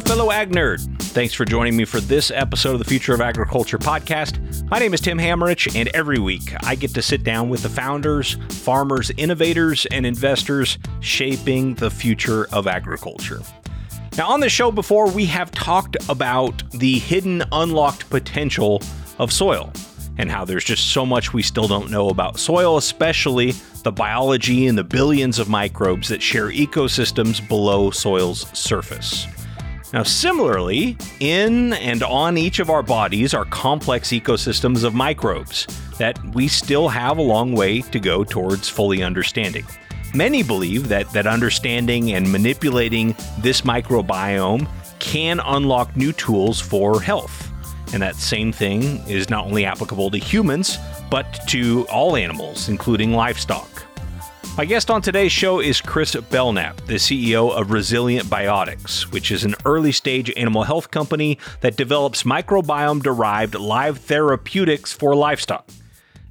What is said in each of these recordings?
Fellow ag nerd. Thanks for joining me for this episode of the Future of Agriculture podcast. My name is Tim Hammerich, and every week I get to sit down with the founders, farmers, innovators, and investors shaping the future of agriculture. Now, on the show before, we have talked about the hidden, unlocked potential of soil and how there's just so much we still don't know about soil, especially the biology and the billions of microbes that share ecosystems below soil's surface. Now, similarly, in and on each of our bodies are complex ecosystems of microbes that we still have a long way to go towards fully understanding. Many believe that, that understanding and manipulating this microbiome can unlock new tools for health. And that same thing is not only applicable to humans, but to all animals, including livestock. My guest on today's show is Chris Belknap, the CEO of Resilient Biotics, which is an early stage animal health company that develops microbiome derived live therapeutics for livestock.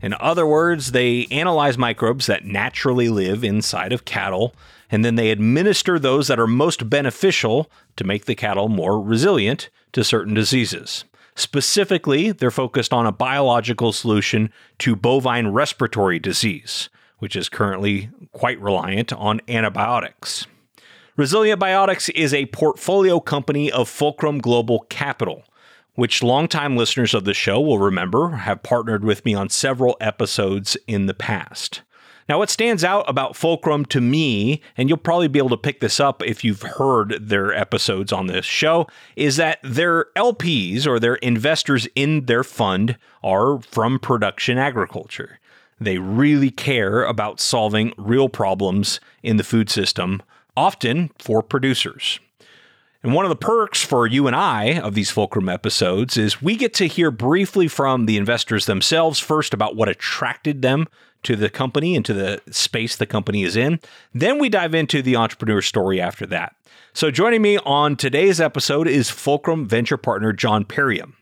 In other words, they analyze microbes that naturally live inside of cattle, and then they administer those that are most beneficial to make the cattle more resilient to certain diseases. Specifically, they're focused on a biological solution to bovine respiratory disease which is currently quite reliant on antibiotics. Resilient Biotics is a portfolio company of Fulcrum Global Capital, which longtime listeners of the show will remember have partnered with me on several episodes in the past. Now, what stands out about Fulcrum to me, and you'll probably be able to pick this up if you've heard their episodes on this show, is that their LPs or their investors in their fund are from production agriculture. They really care about solving real problems in the food system, often for producers. And one of the perks for you and I of these Fulcrum episodes is we get to hear briefly from the investors themselves first about what attracted them to the company and to the space the company is in. Then we dive into the entrepreneur story after that. So joining me on today's episode is Fulcrum venture partner John Perriam.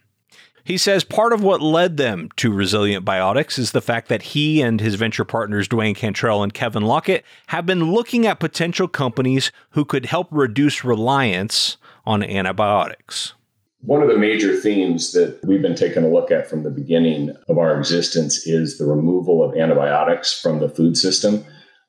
He says part of what led them to Resilient Biotics is the fact that he and his venture partners, Dwayne Cantrell and Kevin Lockett, have been looking at potential companies who could help reduce reliance on antibiotics. One of the major themes that we've been taking a look at from the beginning of our existence is the removal of antibiotics from the food system.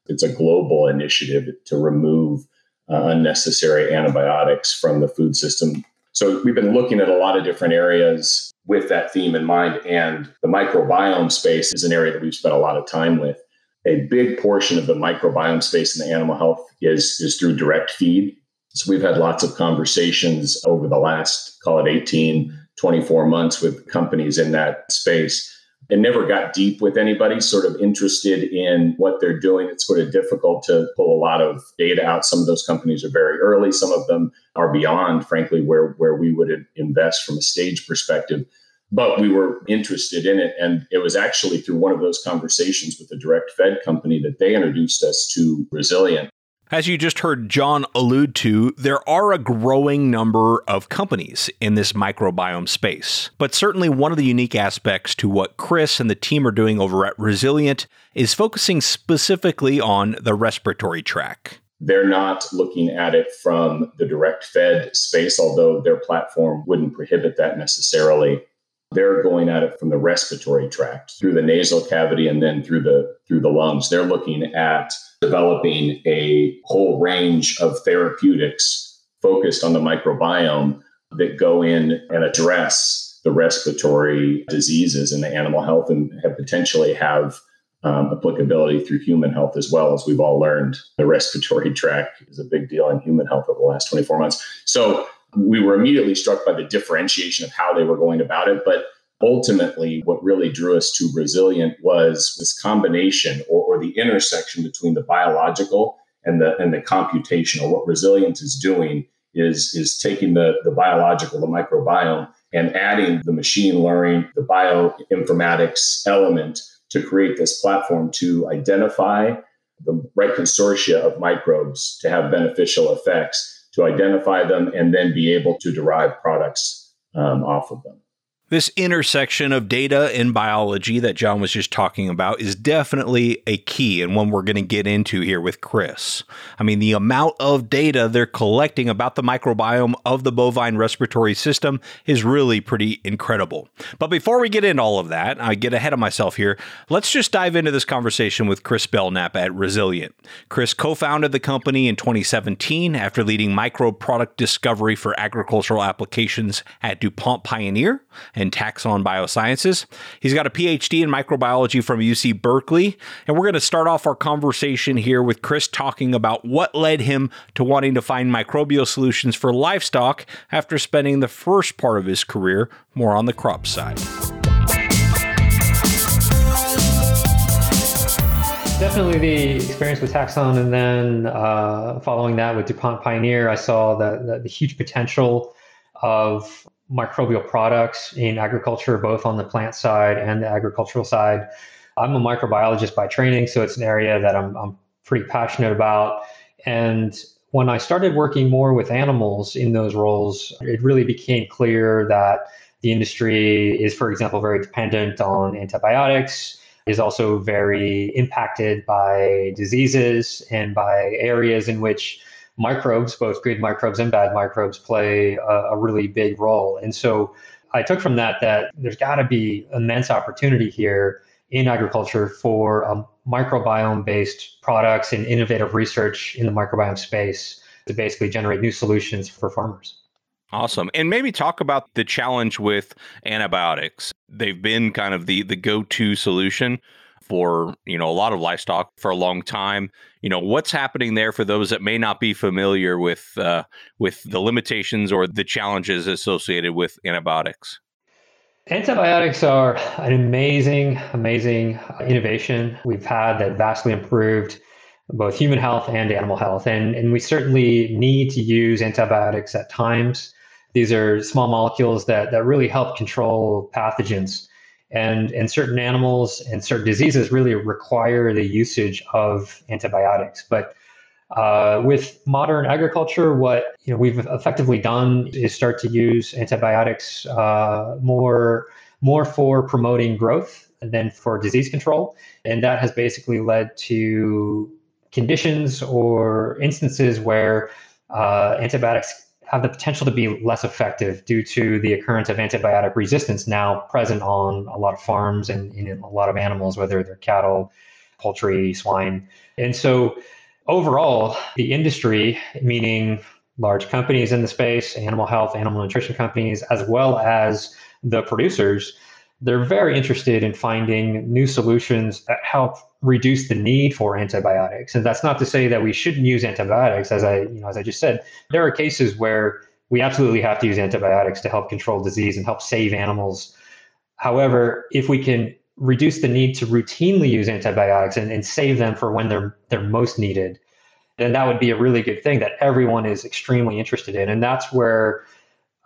It's a global initiative to remove uh, unnecessary antibiotics from the food system. So we've been looking at a lot of different areas with that theme in mind. And the microbiome space is an area that we've spent a lot of time with. A big portion of the microbiome space in the animal health is, is through direct feed. So we've had lots of conversations over the last, call it 18, 24 months with companies in that space and never got deep with anybody sort of interested in what they're doing. It's sort of difficult to pull a lot of data out. Some of those companies are very early, some of them are beyond, frankly, where, where we would invest from a stage perspective. But we were interested in it. And it was actually through one of those conversations with the direct fed company that they introduced us to Resilient. As you just heard John allude to, there are a growing number of companies in this microbiome space. But certainly one of the unique aspects to what Chris and the team are doing over at Resilient is focusing specifically on the respiratory tract. They're not looking at it from the direct fed space, although their platform wouldn't prohibit that necessarily. They're going at it from the respiratory tract through the nasal cavity and then through the through the lungs. They're looking at developing a whole range of therapeutics focused on the microbiome that go in and address the respiratory diseases in the animal health and have potentially have um, applicability through human health as well as we've all learned the respiratory tract is a big deal in human health over the last 24 months so we were immediately struck by the differentiation of how they were going about it but ultimately what really drew us to resilient was this combination or, or the intersection between the biological and the and the computational. What resilient is doing is is taking the the biological the microbiome and adding the machine learning the bioinformatics element to create this platform to identify the right consortia of microbes to have beneficial effects to identify them and then be able to derive products um, off of them This intersection of data and biology that John was just talking about is definitely a key and one we're going to get into here with Chris. I mean, the amount of data they're collecting about the microbiome of the bovine respiratory system is really pretty incredible. But before we get into all of that, I get ahead of myself here. Let's just dive into this conversation with Chris Belknap at Resilient. Chris co founded the company in 2017 after leading micro product discovery for agricultural applications at DuPont Pioneer and Taxon Biosciences. He's got a PhD in microbiology from UC Berkeley. And we're going to start off our conversation here with Chris talking about what led him to wanting to find microbial solutions for livestock after spending the first part of his career more on the crop side. Definitely the experience with Taxon, and then uh, following that with DuPont Pioneer, I saw the, the, the huge potential of microbial products in agriculture, both on the plant side and the agricultural side. I'm a microbiologist by training, so it's an area that I'm, I'm pretty passionate about. And when I started working more with animals in those roles, it really became clear that the industry is, for example, very dependent on antibiotics, is also very impacted by diseases and by areas in which microbes, both good microbes and bad microbes, play a, a really big role. And so I took from that that there's got to be immense opportunity here in agriculture for um, microbiome based products and innovative research in the microbiome space to basically generate new solutions for farmers. Awesome. And maybe talk about the challenge with antibiotics. They've been kind of the the go-to solution for you know a lot of livestock for a long time. You know what's happening there for those that may not be familiar with uh, with the limitations or the challenges associated with antibiotics. Antibiotics are an amazing, amazing innovation we've had that vastly improved both human health and animal health. And, and we certainly need to use antibiotics at times. These are small molecules that, that really help control pathogens and and certain animals and certain diseases really require the usage of antibiotics. But uh, with modern agriculture what you know we've effectively done is start to use antibiotics uh, more more for promoting growth than for disease control. And that has basically led to conditions or instances where uh, antibiotics have the potential to be less effective due to the occurrence of antibiotic resistance now present on a lot of farms and in a lot of animals, whether they're cattle, poultry, swine. And so overall, the industry, meaning large companies in the space, animal health, animal nutrition companies, as well as the producers, they're very interested in finding new solutions that help reduce the need for antibiotics. And that's not to say that we shouldn't use antibiotics. As I, you know, as I just said, there are cases where we absolutely have to use antibiotics to help control disease and help save animals. However, if we can reduce the need to routinely use antibiotics and, and save them for when they're they're most needed, then that would be a really good thing that everyone is extremely interested in. And that's where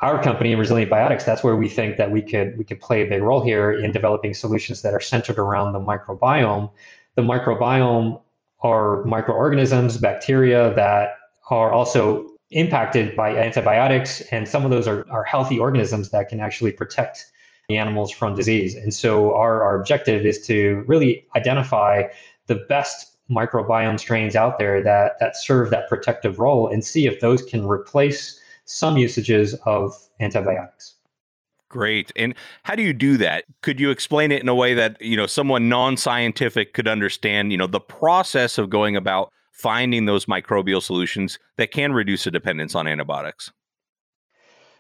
our company, Resilient Biotics, that's where we think that we could we could play a big role here in developing solutions that are centered around the microbiome the microbiome are microorganisms, bacteria that are also impacted by antibiotics. And some of those are, are healthy organisms that can actually protect the animals from disease. And so our, our objective is to really identify the best microbiome strains out there that, that serve that protective role and see if those can replace some usages of antibiotics. Great. And how do you do that? Could you explain it in a way that, you know, someone non-scientific could understand, you know, the process of going about finding those microbial solutions that can reduce a dependence on antibiotics?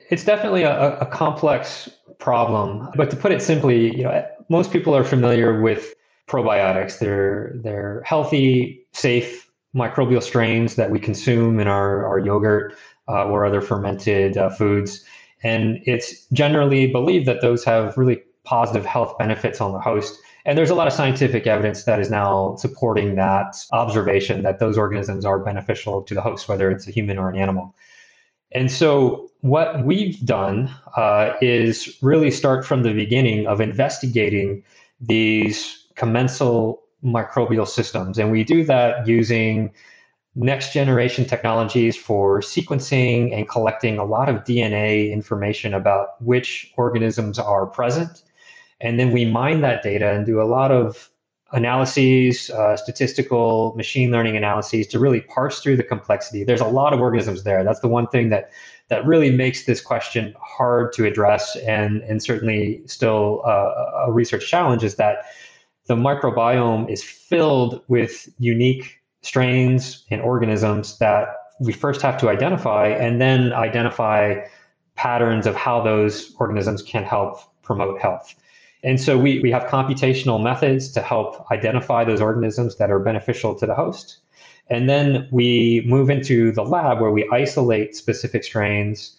It's definitely a, a complex problem, but to put it simply, you know, most people are familiar with probiotics. They're they're healthy, safe microbial strains that we consume in our, our yogurt uh, or other fermented uh, foods. And it's generally believed that those have really positive health benefits on the host. And there's a lot of scientific evidence that is now supporting that observation that those organisms are beneficial to the host, whether it's a human or an animal. And so, what we've done uh, is really start from the beginning of investigating these commensal microbial systems. And we do that using next generation technologies for sequencing and collecting a lot of DNA information about which organisms are present. And then we mine that data and do a lot of analyses, uh, statistical machine learning analyses to really parse through the complexity. There's a lot of organisms there. That's the one thing that that really makes this question hard to address and and certainly still uh, a research challenge is that the microbiome is filled with unique strains and organisms that we first have to identify and then identify patterns of how those organisms can help promote health. And so we, we have computational methods to help identify those organisms that are beneficial to the host. And then we move into the lab where we isolate specific strains,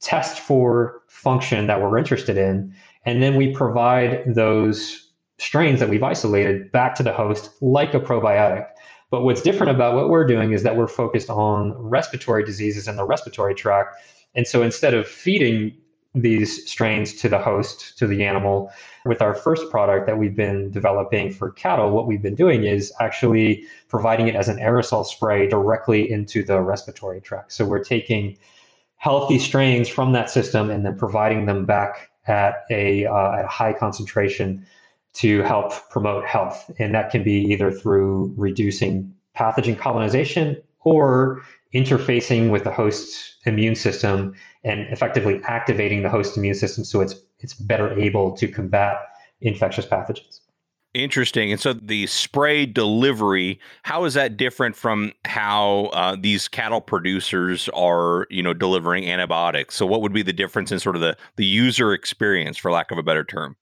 test for function that we're interested in, and then we provide those strains that we've isolated back to the host like a probiotic. But what's different about what we're doing is that we're focused on respiratory diseases in the respiratory tract. And so instead of feeding these strains to the host, to the animal, with our first product that we've been developing for cattle, what we've been doing is actually providing it as an aerosol spray directly into the respiratory tract. So we're taking healthy strains from that system and then providing them back at a, uh, at a high concentration to help promote health. And that can be either through reducing pathogen colonization or interfacing with the host's immune system and effectively activating the host immune system so it's it's better able to combat infectious pathogens. Interesting. And so the spray delivery, how is that different from how uh, these cattle producers are, you know, delivering antibiotics? So what would be the difference in sort of the the user experience, for lack of a better term?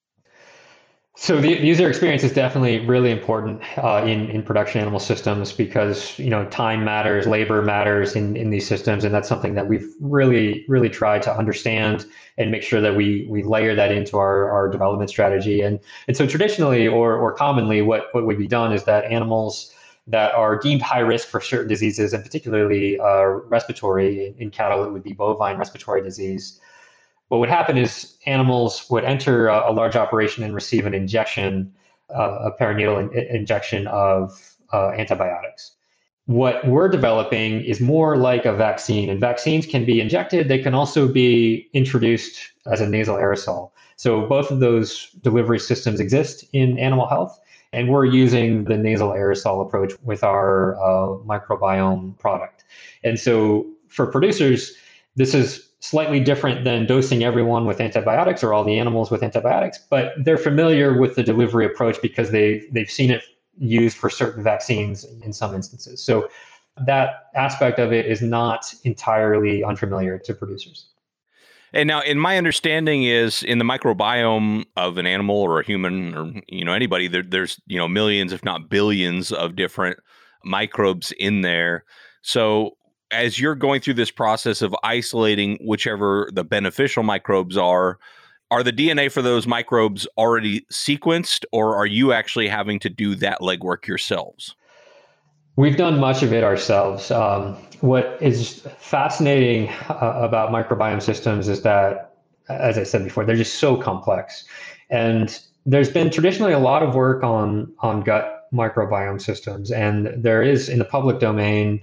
So the, user experience is definitely really important uh, in in production animal systems because you know time matters, labor matters in in these systems, and that's something that we've really really tried to understand and make sure that we we layer that into our our development strategy. And and so traditionally or or commonly, what what would be done is that animals that are deemed high risk for certain diseases, and particularly uh, respiratory in cattle, it would be bovine respiratory disease what would happen is animals would enter a, a large operation and receive an injection, uh, a parenteral in, injection of uh, antibiotics. What we're developing is more like a vaccine, and vaccines can be injected. They can also be introduced as a nasal aerosol. So both of those delivery systems exist in animal health, and we're using the nasal aerosol approach with our uh, microbiome product. And so for producers, this is slightly different than dosing everyone with antibiotics or all the animals with antibiotics, but they're familiar with the delivery approach because they they've seen it used for certain vaccines in some instances. So that aspect of it is not entirely unfamiliar to producers. And now, in my understanding, is in the microbiome of an animal or a human or you know anybody, there, there's you know millions, if not billions, of different microbes in there. So as you're going through this process of isolating whichever the beneficial microbes are, are the DNA for those microbes already sequenced, or are you actually having to do that legwork yourselves? We've done much of it ourselves. Um, what is fascinating uh, about microbiome systems is that, as I said before, they're just so complex. And there's been traditionally a lot of work on, on gut microbiome systems. And there is in the public domain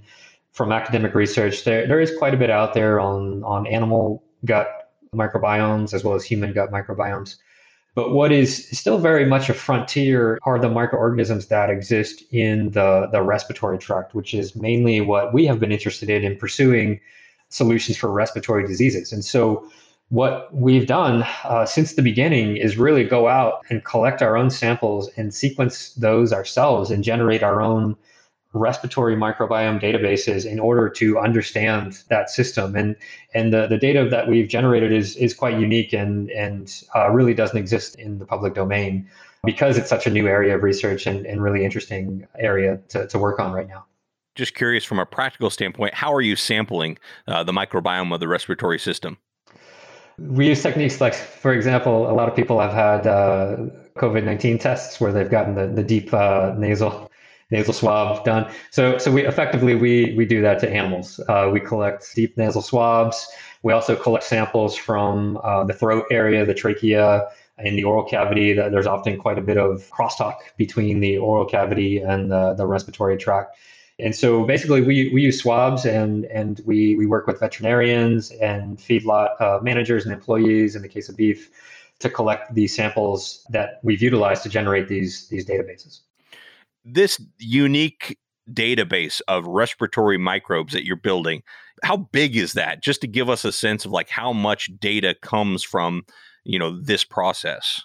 from academic research, there, there is quite a bit out there on, on animal gut microbiomes as well as human gut microbiomes. But what is still very much a frontier are the microorganisms that exist in the, the respiratory tract, which is mainly what we have been interested in in pursuing solutions for respiratory diseases. And so, what we've done uh, since the beginning is really go out and collect our own samples and sequence those ourselves and generate our own respiratory microbiome databases in order to understand that system. And and the, the data that we've generated is is quite unique and and uh, really doesn't exist in the public domain because it's such a new area of research and, and really interesting area to, to work on right now. Just curious from a practical standpoint, how are you sampling uh, the microbiome of the respiratory system? We use techniques like, for example, a lot of people have had uh, COVID 19 tests where they've gotten the, the deep uh, nasal nasal swab done. So, so we effectively we we do that to animals. Uh, we collect deep nasal swabs. We also collect samples from uh, the throat area, the trachea, and the oral cavity. There's often quite a bit of crosstalk between the oral cavity and the, the respiratory tract. And so basically, we, we use swabs and, and we, we work with veterinarians and feedlot uh, managers and employees in the case of beef to collect these samples that we've utilized to generate these, these databases. This unique database of respiratory microbes that you're building, how big is that? Just to give us a sense of like how much data comes from, you know, this process.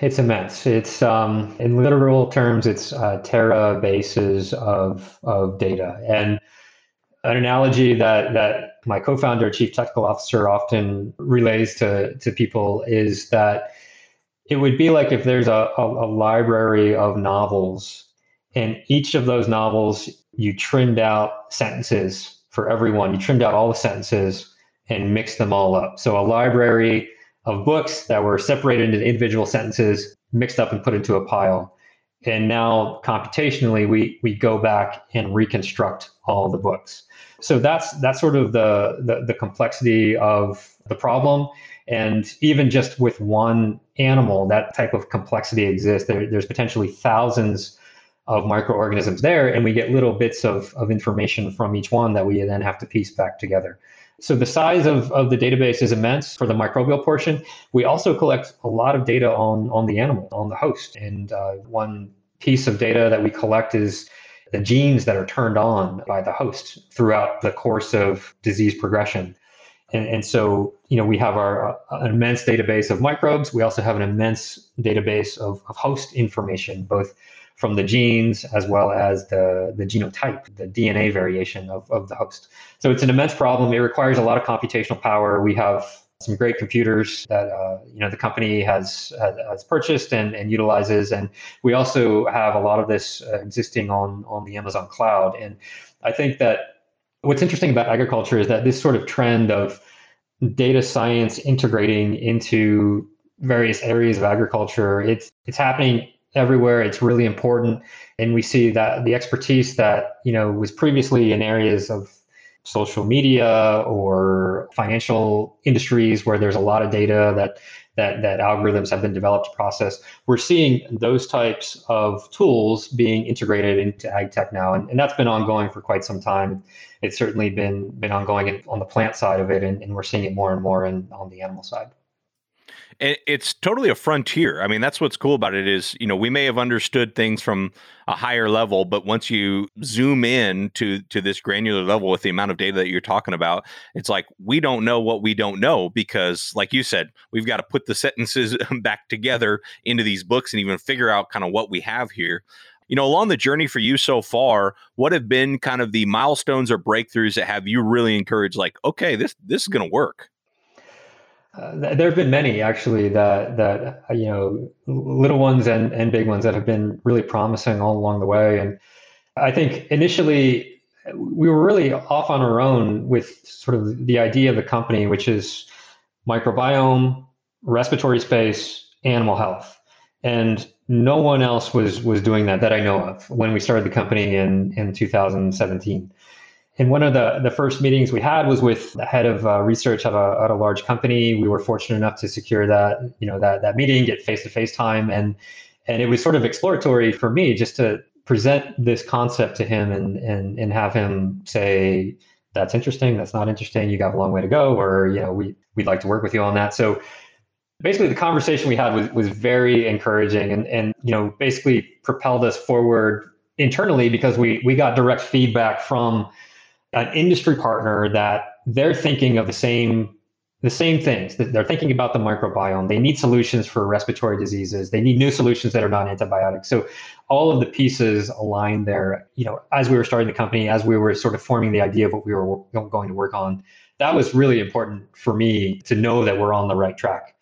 It's immense. It's um, in literal terms, it's uh, tera bases of of data. And an analogy that that my co-founder, chief technical officer, often relays to to people is that it would be like if there's a, a, a library of novels, and each of those novels you trimmed out sentences for everyone. You trimmed out all the sentences and mixed them all up. So a library of books that were separated into individual sentences, mixed up and put into a pile. And now computationally, we we go back and reconstruct all the books. So that's that's sort of the, the, the complexity of the problem. And even just with one animal, that type of complexity exists. There, there's potentially thousands of microorganisms there, and we get little bits of, of information from each one that we then have to piece back together. So the size of, of the database is immense for the microbial portion. We also collect a lot of data on, on the animal, on the host. And uh, one piece of data that we collect is the genes that are turned on by the host throughout the course of disease progression. And, and so, you know, we have our uh, immense database of microbes. We also have an immense database of, of host information, both from the genes as well as the, the genotype, the DNA variation of, of the host. So it's an immense problem. It requires a lot of computational power. We have some great computers that uh, you know the company has has purchased and, and utilizes, and we also have a lot of this uh, existing on on the Amazon cloud. And I think that what's interesting about agriculture is that this sort of trend of data science integrating into various areas of agriculture it's it's happening everywhere. It's really important, and we see that the expertise that you know was previously in areas of social media or financial industries where there's a lot of data that that that algorithms have been developed to process. We're seeing those types of tools being integrated into ag tech now, and, and that's been ongoing for quite some time. It's certainly been been ongoing on the plant side of it, and, and we're seeing it more and more in, on the animal side it's totally a frontier. I mean, that's what's cool about it is, you know, we may have understood things from a higher level, but once you zoom in to to this granular level with the amount of data that you're talking about, it's like we don't know what we don't know because like you said, we've got to put the sentences back together into these books and even figure out kind of what we have here. You know, along the journey for you so far, what have been kind of the milestones or breakthroughs that have you really encouraged like, okay, this this is going to work? Uh, there have been many actually that that uh, you know little ones and and big ones that have been really promising all along the way. And i think initially we were really off on our own with sort of the idea of the company which is microbiome respiratory space animal health. And no one else was was doing that that i know of when we started the company in in 2017 and one of the, the first meetings we had was with the head of uh, research at a, at a large company. We were fortunate enough to secure that, you know, that, that meeting, get face-to-face time. And, and it was sort of exploratory for me just to present this concept to him and, and, and have him say, that's interesting, that's not interesting, you got a long way to go, or, you know, we, we'd like to work with you on that. So basically the conversation we had was, was very encouraging and, and, you know, basically propelled us forward internally because we, we got direct feedback from an industry partner that they're thinking of the same the same things. They're thinking about the microbiome. They need solutions for respiratory diseases. They need new solutions that are not antibiotics. So all of the pieces align there. You know, as we were starting the company, as we were sort of forming the idea of what we were going to work on, that was really important for me to know that we're on the right track.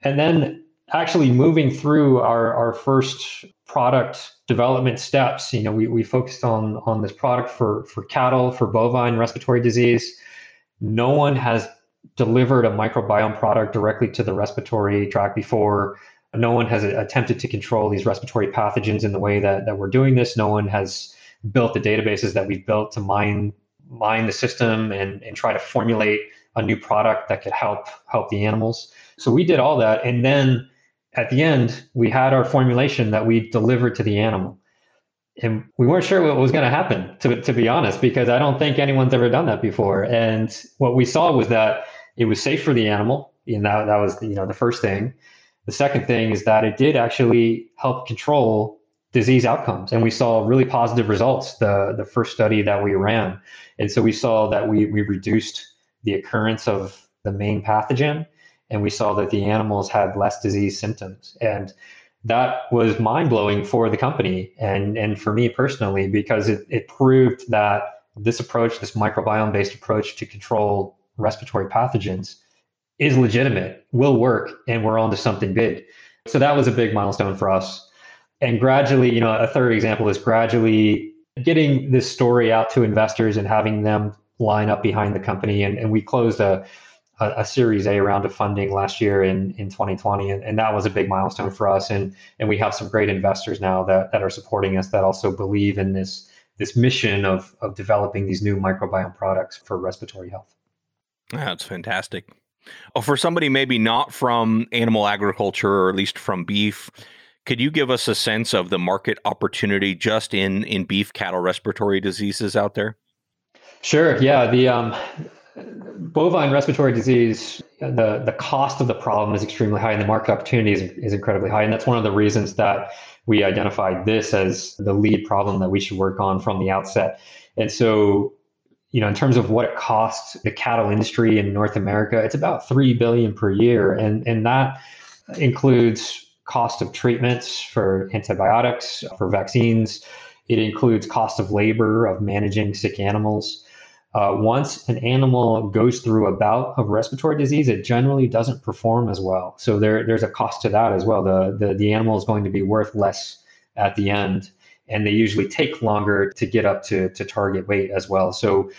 And then actually moving through our, our first product development steps, you know, we, we focused on, on this product for, for cattle, for bovine respiratory disease. No one has delivered a microbiome product directly to the respiratory tract before. No one has attempted to control these respiratory pathogens in the way that, that we're doing this. No one has built the databases that we've built to mine mine the system and, and try to formulate a new product that could help help the animals. So we did all that. And then at the end, we had our formulation that we delivered to the animal. and we weren't sure what was going to happen to, to be honest because i don't think anyone's ever done that before. And what we saw was that it was safe for the animal and that, that was you know the first thing. The second thing is that it did actually help control disease outcomes and we saw really positive results the the first study that we ran. And so we saw that we we reduced the occurrence of the main pathogen and we saw that the animals had less disease symptoms and that was mind blowing for the company and and for me personally because it, it proved that this approach, this microbiome based approach to control respiratory pathogens, is legitimate, will work, and we're on to something big. So that was a big milestone for us. And gradually, you know, a third example is gradually getting this story out to investors and having them line up behind the company. And, and we closed a a, a, Series A round of funding last year in, in 2020, and, and that was a big milestone for us. And and we have some great investors now that, that are supporting us that also believe in this this mission of of developing these new microbiome products for respiratory health. That's fantastic. Oh, for somebody maybe not from animal agriculture or at least from beef, could you give us a sense of the market opportunity just in in beef cattle respiratory diseases out there? Sure. Yeah. The um, bovine respiratory disease, the, the cost of the problem is extremely high and the market opportunity is, is incredibly high. And that's one of the reasons that we identified this as the lead problem that we should work on from the outset. And so, you know, in terms of what it costs the cattle industry in North America, it's about three billion per year. And, and that includes cost of treatments for antibiotics, for vaccines. It includes cost of labor of managing sick animals. Uh, once an animal goes through a bout of respiratory disease, it generally doesn't perform as well. So there, there's a cost to that as well. The, the, the animal is going to be worth less at the end, and they usually take longer to get up to, to target weight as well. So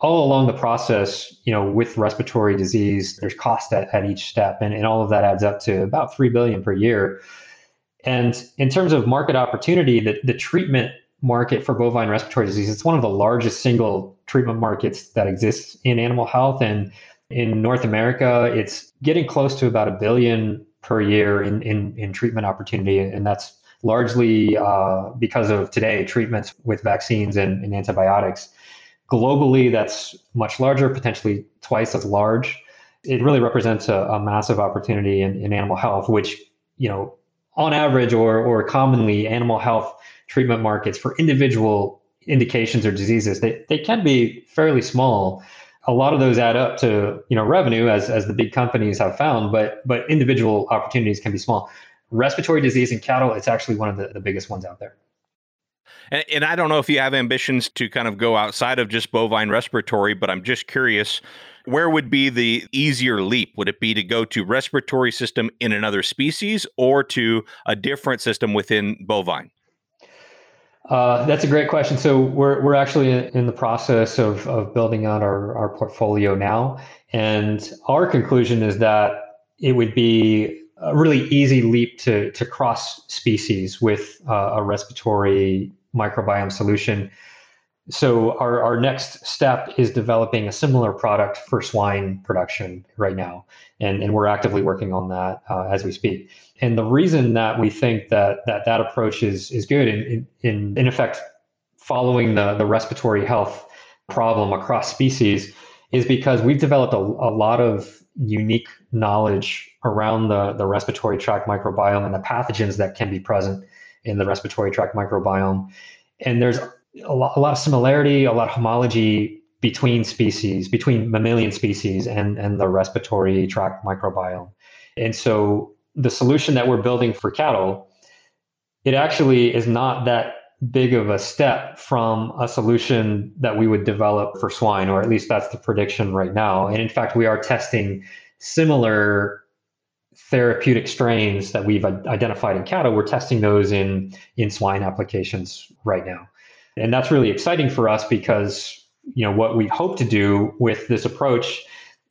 all along the process, you know, with respiratory disease, there's cost at, at each step, and, and all of that adds up to about three billion per year. And in terms of market opportunity, the, the treatment market for bovine respiratory disease. It's one of the largest single treatment markets that exists in animal health. And in North America, it's getting close to about a billion per year in, in, in treatment opportunity. And that's largely uh, because of today treatments with vaccines and, and antibiotics. Globally, that's much larger, potentially twice as large. It really represents a, a massive opportunity in, in animal health, which, you know, on average or, or commonly, animal health treatment markets for individual indications or diseases, they, they can be fairly small. A lot of those add up to you know revenue as, as the big companies have found, but but individual opportunities can be small. Respiratory disease in cattle, it's actually one of the, the biggest ones out there. And, and I don't know if you have ambitions to kind of go outside of just bovine respiratory, but I'm just curious where would be the easier leap? Would it be to go to respiratory system in another species or to a different system within bovine? Uh, that's a great question. So we're we're actually in the process of of building out our our portfolio now, and our conclusion is that it would be a really easy leap to to cross species with uh, a respiratory microbiome solution. So our, our next step is developing a similar product for swine production right now, and, and we're actively working on that uh, as we speak. And the reason that we think that that, that approach is is good, in, in in effect, following the the respiratory health problem across species, is because we've developed a, a lot of unique knowledge around the, the respiratory tract microbiome and the pathogens that can be present in the respiratory tract microbiome. And there's a lot, a lot of similarity, a lot of homology between species, between mammalian species and, and the respiratory tract microbiome. And so the solution that we're building for cattle, it actually is not that big of a step from a solution that we would develop for swine, or at least that's the prediction right now. And in fact, we are testing similar therapeutic strains that we've identified in cattle. We're testing those in in swine applications right now. And that's really exciting for us because you know what we hope to do with this approach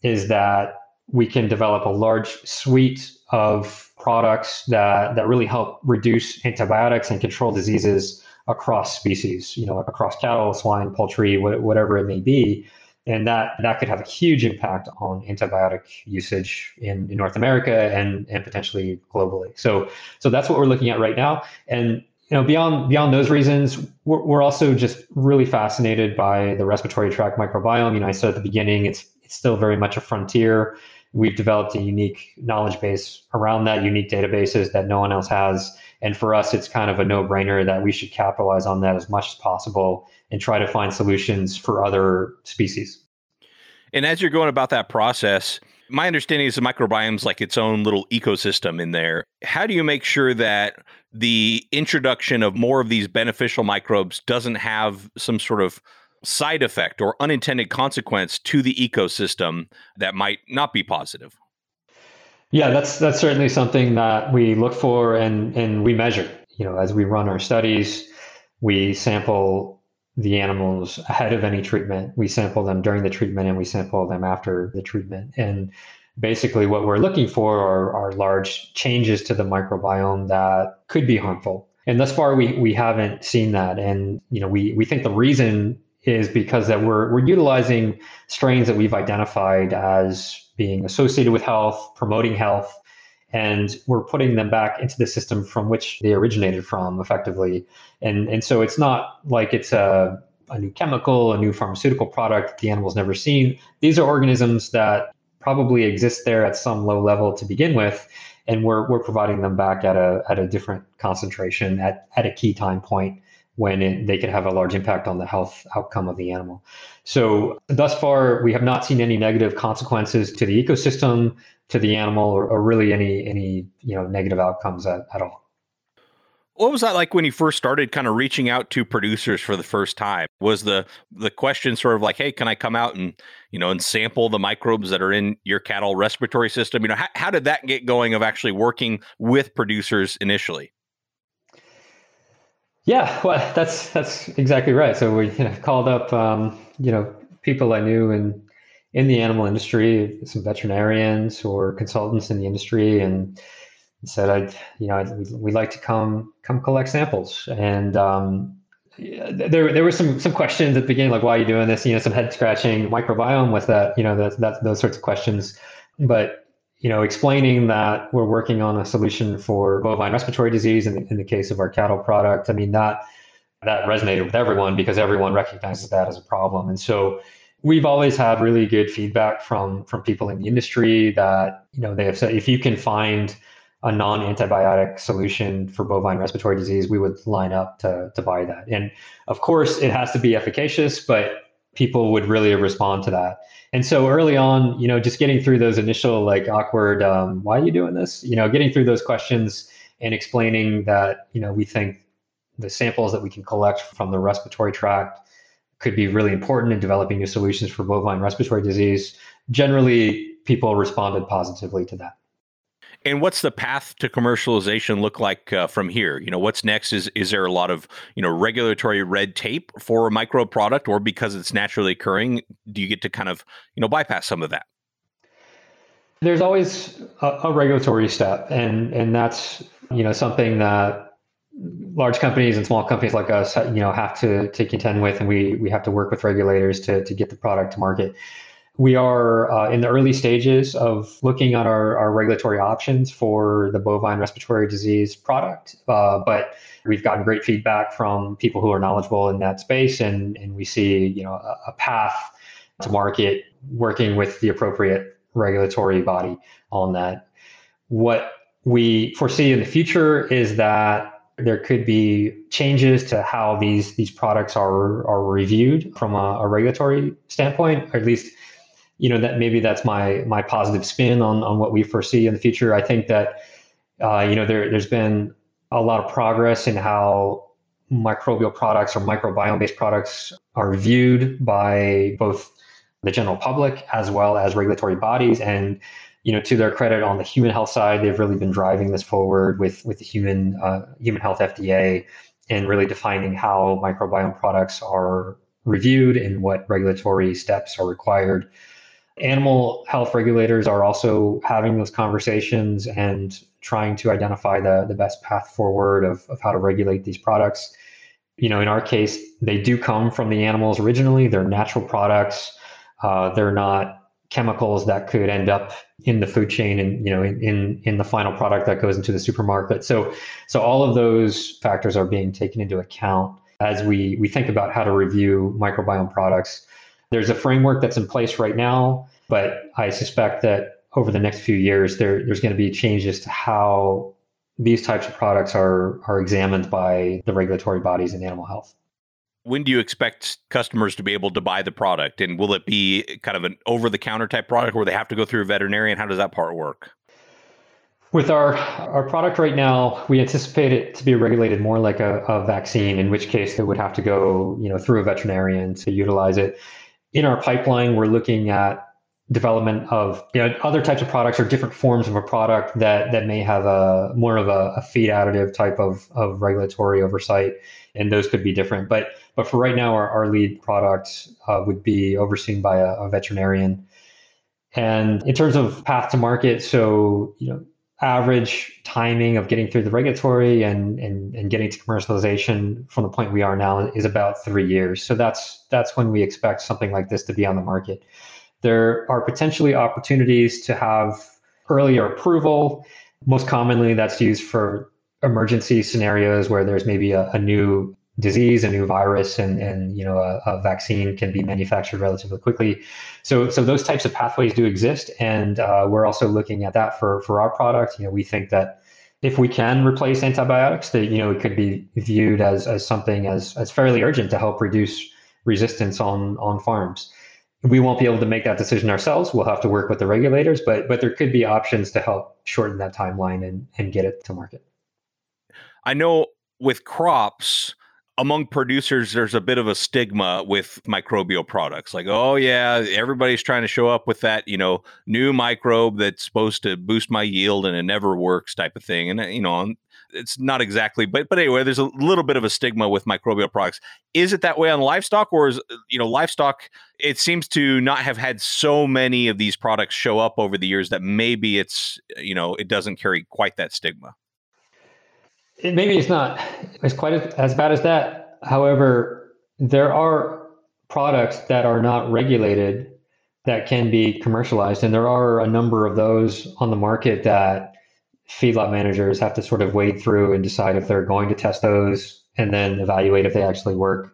is that we can develop a large suite of products that, that really help reduce antibiotics and control diseases across species, you know, across cattle, swine, poultry, whatever it may be. And that, that could have a huge impact on antibiotic usage in, in North America and, and potentially globally. So, so that's what we're looking at right now. And you know, beyond beyond those reasons, we're, we're also just really fascinated by the respiratory tract microbiome. You know, I said at the beginning, it's it's still very much a frontier. We've developed a unique knowledge base around that, unique databases that no one else has. And for us, it's kind of a no brainer that we should capitalize on that as much as possible and try to find solutions for other species. And as you're going about that process, my understanding is the microbiome's like its own little ecosystem in there. How do you make sure that the introduction of more of these beneficial microbes doesn't have some sort of side effect or unintended consequence to the ecosystem that might not be positive? Yeah, that's that's certainly something that we look for and and we measure. You know, as we run our studies, we sample the animals ahead of any treatment. We sample them during the treatment and we sample them after the treatment. And basically what we're looking for are, are large changes to the microbiome that could be harmful. And thus far we we haven't seen that. And you know, we we think the reason is because that we're we're utilizing strains that we've identified as being associated with health, promoting health, and we're putting them back into the system from which they originated from effectively. And and so it's not like it's a a new chemical, a new pharmaceutical product that the animal's never seen. These are organisms that probably exist there at some low level to begin with, and we're we're providing them back at a at a different concentration at at a key time point when it, they can have a large impact on the health outcome of the animal. So thus far, we have not seen any negative consequences to the ecosystem, to the animal, or, or really any any you know negative outcomes at, at all. What was that like when you first started kind of reaching out to producers for the first time? Was the the question sort of like, "Hey, can I come out and, you know, and sample the microbes that are in your cattle respiratory system?" You know, how, how did that get going of actually working with producers initially? Yeah, well, that's that's exactly right. So we you know, called up, um, you know, people I knew in in the animal industry, some veterinarians or consultants in the industry, and said, "I'd, you know, we'd like to come come collect samples." And um, there there were some some questions at the beginning, like, "Why are you doing this?" You know, some head scratching. Microbiome with that, you know, that, that those sorts of questions. But you know, explaining that we're working on a solution for bovine respiratory disease in the, in the case of our cattle product. I mean, that that resonated with everyone because everyone recognizes that as a problem. And so we've always had really good feedback from from people in the industry that, you know, they have said if you can find a non-antibiotic solution for bovine respiratory disease, we would line up to, to buy that. And of course, it has to be efficacious, but people would really respond to that. And so early on, you know, just getting through those initial like awkward, um, why are you doing this? You know, getting through those questions and explaining that, you know, we think the samples that we can collect from the respiratory tract could be really important in developing new solutions for bovine respiratory disease. Generally, people responded positively to that. And what's the path to commercialization look like uh, from here? You know, what's next? Is is there a lot of you know regulatory red tape for a micro product, or because it's naturally occurring, do you get to kind of you know bypass some of that? There's always a, a regulatory step, and and that's you know something that large companies and small companies like us you know have to to contend with, and we we have to work with regulators to to get the product to market. We are uh, in the early stages of looking at our, our regulatory options for the bovine respiratory disease product, uh, but we've gotten great feedback from people who are knowledgeable in that space, and, and we see you know a, a path to market working with the appropriate regulatory body on that. What we foresee in the future is that there could be changes to how these these products are are reviewed from a, a regulatory standpoint, or at least you know that maybe that's my my positive spin on on what we foresee in the future. I think that uh, you know there there's been a lot of progress in how microbial products or microbiome based products are viewed by both the general public as well as regulatory bodies and you know to their credit on the human health side they've really been driving this forward with with the human uh, human health FDA and really defining how microbiome products are reviewed and what regulatory steps are required animal health regulators are also having those conversations and trying to identify the, the best path forward of, of how to regulate these products. You know, in our case, they do come from the animals originally. They're natural products. Uh, they're not chemicals that could end up in the food chain and you know in, in in the final product that goes into the supermarket so so all of those factors are being taken into account as we we think about how to review microbiome products there's a framework that's in place right now but i suspect that over the next few years there there's going to be changes to how these types of products are are examined by the regulatory bodies in animal health when do you expect customers to be able to buy the product? And will it be kind of an over the counter type product where they have to go through a veterinarian? How does that part work? With our our product right now, we anticipate it to be regulated more like a, a vaccine, in which case it would have to go, you know, through a veterinarian to utilize it. In our pipeline, we're looking at development of you know other types of products or different forms of a product that that may have a more of a, a feed additive type of of regulatory oversight and those could be different. But but for right now our, our lead product uh, would be overseen by a, a veterinarian. And in terms of path to market so you know average timing of getting through the regulatory and, and and getting to commercialization from the point we are now is about three years so that's that's when we expect something like this to be on the market there are potentially opportunities to have earlier approval. Most commonly, that's used for emergency scenarios where there's maybe a, a new disease, a new virus, and and you know a, a, vaccine can be manufactured relatively quickly. So so those types of pathways do exist, and uh, we're also looking at that for for our product. You know, we think that if we can replace antibiotics, that you know it could be viewed as as something as as fairly urgent to help reduce resistance on on farms we won't be able to make that decision ourselves. We'll have to work with the regulators, but but there could be options to help shorten that timeline and and get it to market. I know with crops among producers there's a bit of a stigma with microbial products like oh yeah everybody's trying to show up with that you know new microbe that's supposed to boost my yield and it never works type of thing and uh, you know it's not exactly, but but anyway, there's a little bit of a stigma with microbial products. Is it that way on livestock, or is uh, you know livestock? It seems to not have had so many of these products show up over the years that maybe it's uh, you know it doesn't carry quite that stigma. It, maybe it's not it's quite as, bad as that. However, there are products that are not regulated that can be commercialized, and there are a number of those on the market that feedlot managers have to sort of wade through and decide if they're going to test those and then evaluate if they actually work.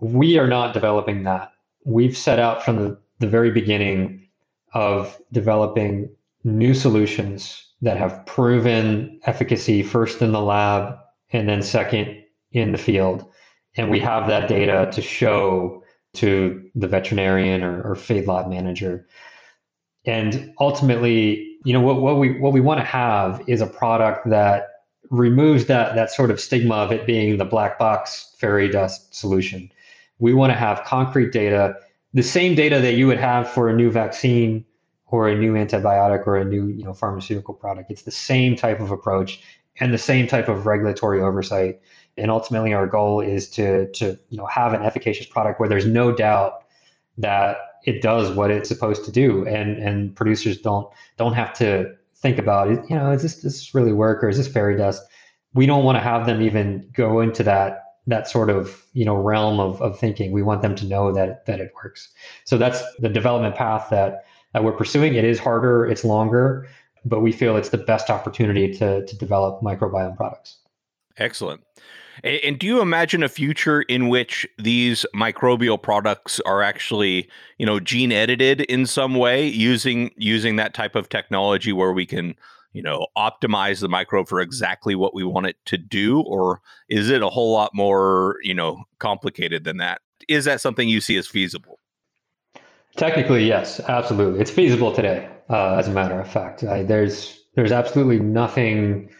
We are not developing that. We've set out from the, the very beginning of developing new solutions that have proven efficacy first in the lab and then second in the field. And we have that data to show to the veterinarian or, or feedlot manager. And ultimately, you know what, what we what we want to have is a product that removes that that sort of stigma of it being the black box fairy dust solution. We want to have concrete data, the same data that you would have for a new vaccine or a new antibiotic or a new you know pharmaceutical product. It's the same type of approach and the same type of regulatory oversight. And ultimately, our goal is to to you know have an efficacious product where there's no doubt that it does what it's supposed to do, and and producers don't don't have to think about it. You know, is this does this really work or is this fairy dust? We don't want to have them even go into that that sort of you know realm of, of thinking. We want them to know that that it works. So that's the development path that that we're pursuing. It is harder, it's longer, but we feel it's the best opportunity to to develop microbiome products. Excellent. And do you imagine a future in which these microbial products are actually, you know, gene edited in some way using using that type of technology where we can, you know, optimize the microbe for exactly what we want it to do or is it a whole lot more, you know, complicated than that? Is that something you see as feasible? Technically, yes, absolutely. It's feasible today, uh, as a matter of fact. Uh, there's there's absolutely nothing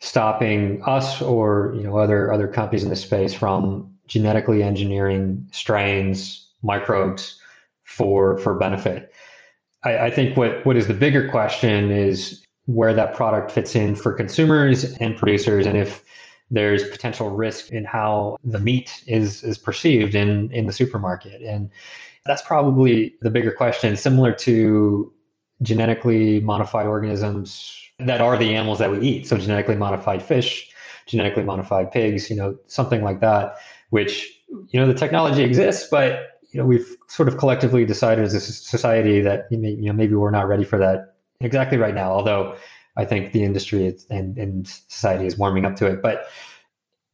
stopping us or you know other other companies in the space from genetically engineering strains, microbes for for benefit. I, I think what what is the bigger question is where that product fits in for consumers and producers, and if there's potential risk in how the meat is is perceived in in the supermarket and that's probably the bigger question similar to genetically modified organisms that are the animals that we eat. So genetically modified fish, genetically modified pigs, you know, something like that, which, you know, the technology exists, but you know, we've sort of collectively decided as a society that you know maybe we're not ready for that exactly right now. Although I think the industry and, and society is warming up to it. But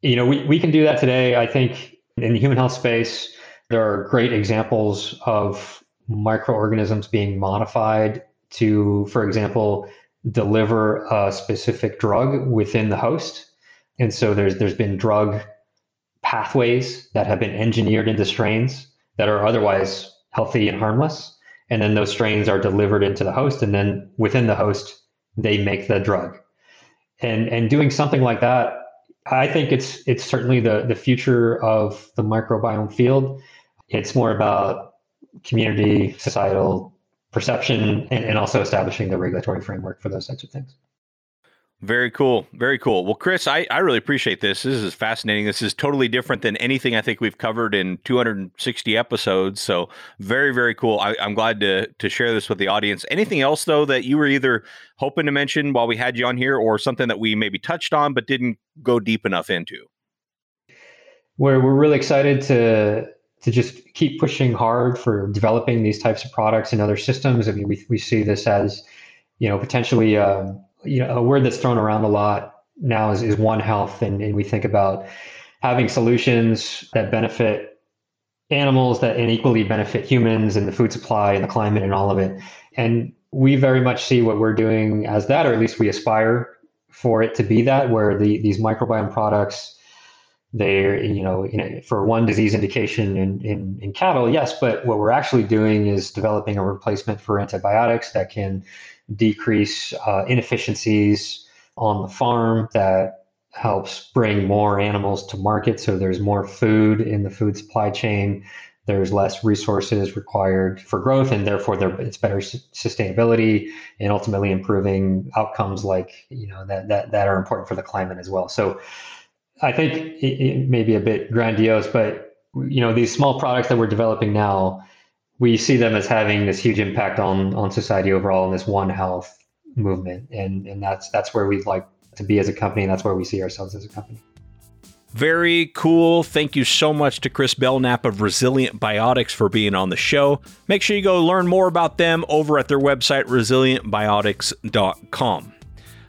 you know, we, we can do that today. I think in the human health space, there are great examples of microorganisms being modified to, for example, deliver a specific drug within the host. And so there's there's been drug pathways that have been engineered into strains that are otherwise healthy and harmless. And then those strains are delivered into the host, and then within the host, they make the drug. And and doing something like that, I think it's it's certainly the the future of the microbiome field. It's more about community, societal perception, and, and also establishing the regulatory framework for those types of things. Very cool. Very cool. Well, Chris, I, I really appreciate this. This is fascinating. This is totally different than anything I think we've covered in 260 episodes. So very, very cool. I, am glad to to share this with the audience. Anything else though that you were either hoping to mention while we had you on here or something that we maybe touched on but didn't go deep enough into? We're we're really excited to to just keep pushing hard for developing these types of products and other systems. I mean, we, we see this as, you know, potentially um, you know, a word that's thrown around a lot now is, is one health. And, and we think about having solutions that benefit animals that equally benefit humans and the food supply and the climate and all of it. And we very much see what we're doing as that, or at least we aspire for it to be that, where the these microbiome products, they're, you know, for one disease indication in, in, in cattle, yes, but what we're actually doing is developing a replacement for antibiotics that can decrease uh, inefficiencies on the farm that helps bring more animals to market. So there's more food in the food supply chain. There's less resources required for growth and therefore there, it's better sustainability and ultimately improving outcomes like you know that, that that are important for the climate as well. So i think it, it may be a bit grandiose but you know these small products that we're developing now we see them as having this huge impact on on society overall in this one health movement and and that's that's where we'd like to be as a company and that's where we see ourselves as a company very cool. Thank you so much to Chris Belknap of Resilient Biotics for being on the show. Make sure you go learn more about them over at their website, resilientbiotics.com.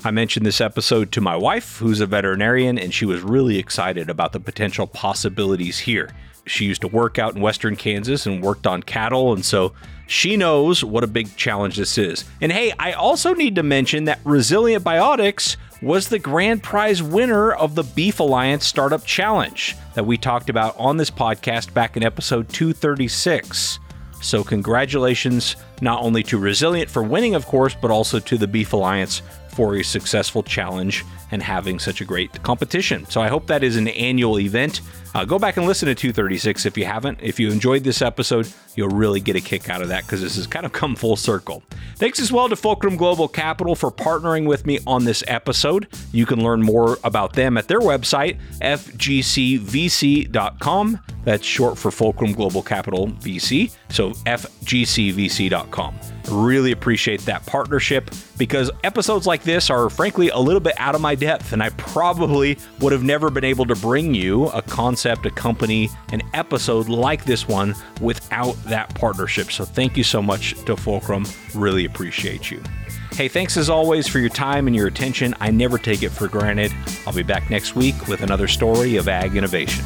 I mentioned this episode to my wife, who's a veterinarian, and she was really excited about the potential possibilities here. She used to work out in western Kansas and worked on cattle, and so she knows what a big challenge this is. And hey, I also need to mention that Resilient Biotics was the grand prize winner of the Beef Alliance Startup Challenge that we talked about on this podcast back in episode 236. So, congratulations not only to Resilient for winning, of course, but also to the Beef Alliance for a successful challenge and having such a great competition. So I hope that is an annual event. Uh, go back and listen to 236 if you haven't. If you enjoyed this episode, you'll really get a kick out of that because this has kind of come full circle. Thanks as well to Fulcrum Global Capital for partnering with me on this episode. You can learn more about them at their website, fgcvc.com. That's short for Fulcrum Global Capital VC. So fgcvc.com. Really appreciate that partnership because episodes like this are frankly a little bit out of my depth, and I probably would have never been able to bring you a concept, a company, an episode like this one without that partnership. So thank you so much to Fulcrum. Really appreciate you. Hey, thanks as always for your time and your attention. I never take it for granted. I'll be back next week with another story of ag innovation.